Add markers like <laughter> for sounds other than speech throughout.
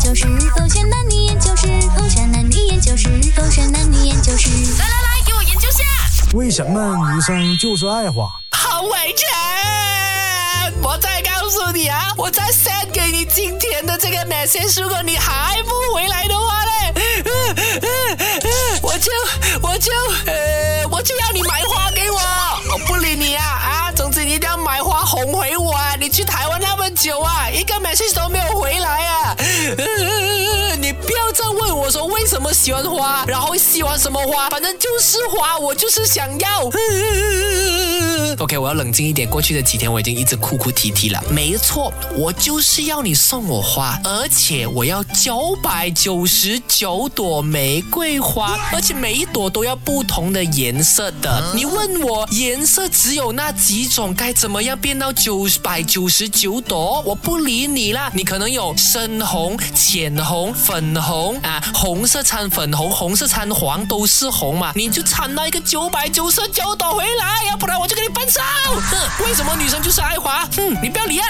究是否选男女研究室，狗选男女研究室，狗选男女研究室。来来来，给我研究下。为什么女生就是爱花？好伟全，我再告诉你啊，我再 send 给你今天的这个 message，如果你还不回来的话嘞，我就我就呃我就要你买花给我，我不理你啊啊！总之你一定要买花哄回我啊！你去台湾那么久啊，一个 message 都没 Uh, <laughs> 我说为什么喜欢花，然后喜欢什么花，反正就是花，我就是想要。<laughs> OK，我要冷静一点。过去的几天我已经一直哭哭啼啼了。没错，我就是要你送我花，而且我要九百九十九朵玫瑰花，而且每一朵都要不同的颜色的。你问我颜色只有那几种，该怎么样变到九百九十九朵？我不理你啦。你可能有深红、浅红、粉红啊，红色掺粉红，红色掺黄，都是红嘛。你就掺到一个九百九十九朵回来，要不然我就跟你分手。哼，为什么女生就是爱花？哼，你不要理啊。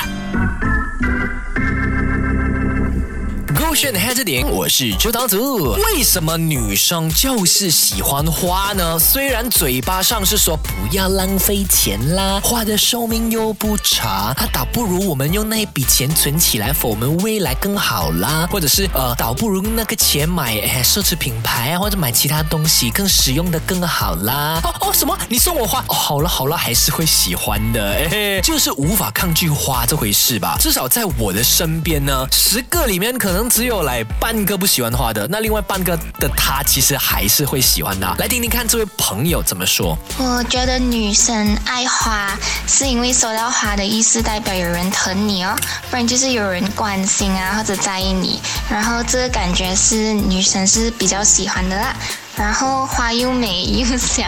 勾选黑着点，我是周岛组。为什么女生就是喜欢花呢？虽然嘴巴上是说不要浪费钱啦，花的寿命又不长，啊，倒不如我们用那笔钱存起来，否我们未来更好啦。或者是呃，倒不如那个钱买哎奢侈品牌啊，或者买其他东西更实用的更好啦。哦哦，什么？你送我花？哦，好了好了，还是会喜欢的。嘿嘿，就是无法抗拒花这回事吧。至少在我的身边呢，十个里面可能只只有来半个不喜欢花的，那另外半个的他其实还是会喜欢的。来听听看这位朋友怎么说。我觉得女生爱花，是因为收到花的意思代表有人疼你哦，不然就是有人关心啊或者在意你，然后这个感觉是女生是比较喜欢的啦。然后花又美又香，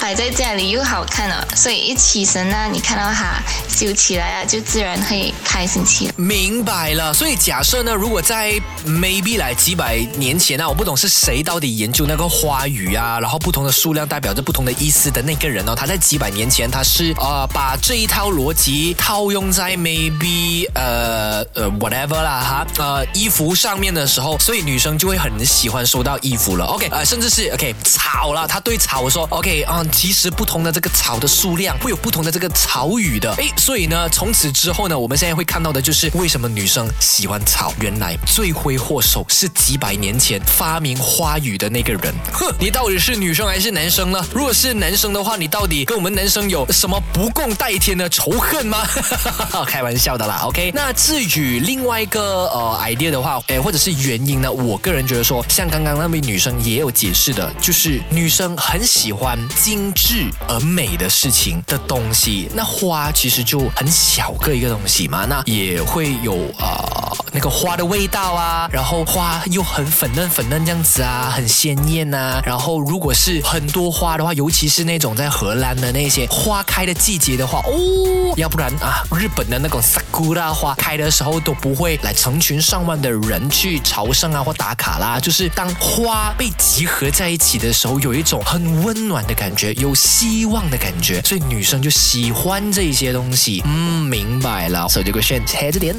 摆在家里又好看了，所以一起身呢，你看到它修起来啊，就自然会开心起来。明白了，所以假设呢，如果在 maybe 来几百年前啊，我不懂是谁到底研究那个花语啊，然后不同的数量代表着不同的意思的那个人哦，他在几百年前他是呃把这一套逻辑套用在 maybe 呃呃 whatever 啦哈呃衣服上面的时候，所以女生就会很喜欢收到衣服了。OK 呃，甚至是 OK 草了，他对草说 OK 啊、其实不同的这个草的数量会有不同的这个草语的。诶，所以呢，从此之后呢，我们现在会看到的就是为什么女生喜欢草，原来罪魁祸首是几百年前发明花语的那个人。哼，你到底是女生还是男生呢？如果是男生的话，你到底跟我们男生有什么不共戴天的仇恨吗？<laughs> 开玩笑的啦，OK。那至于另外一个呃 idea 的话，诶，或者是原因呢？我个人觉得说，像刚刚那位女生也有解释的，就是女生很喜欢精致而美的事情的东西。那花其实就很小个一个东西嘛，那也会有呃那个花的味道啊，然后花又很粉嫩粉嫩这样子啊，很鲜艳呐、然后如果是很多花的话，尤其是那种在荷兰的那些花开的季节的话，哦，要不然啊，日本的那种 sakura 花开的时候都不会来成群上万的人去朝圣啊或打卡啦。就是当花被集合在一起的时候，有一种很温暖的感觉，有希望的感觉，所以女生就喜欢这些东西。嗯，明白了。所以这个选黑着点。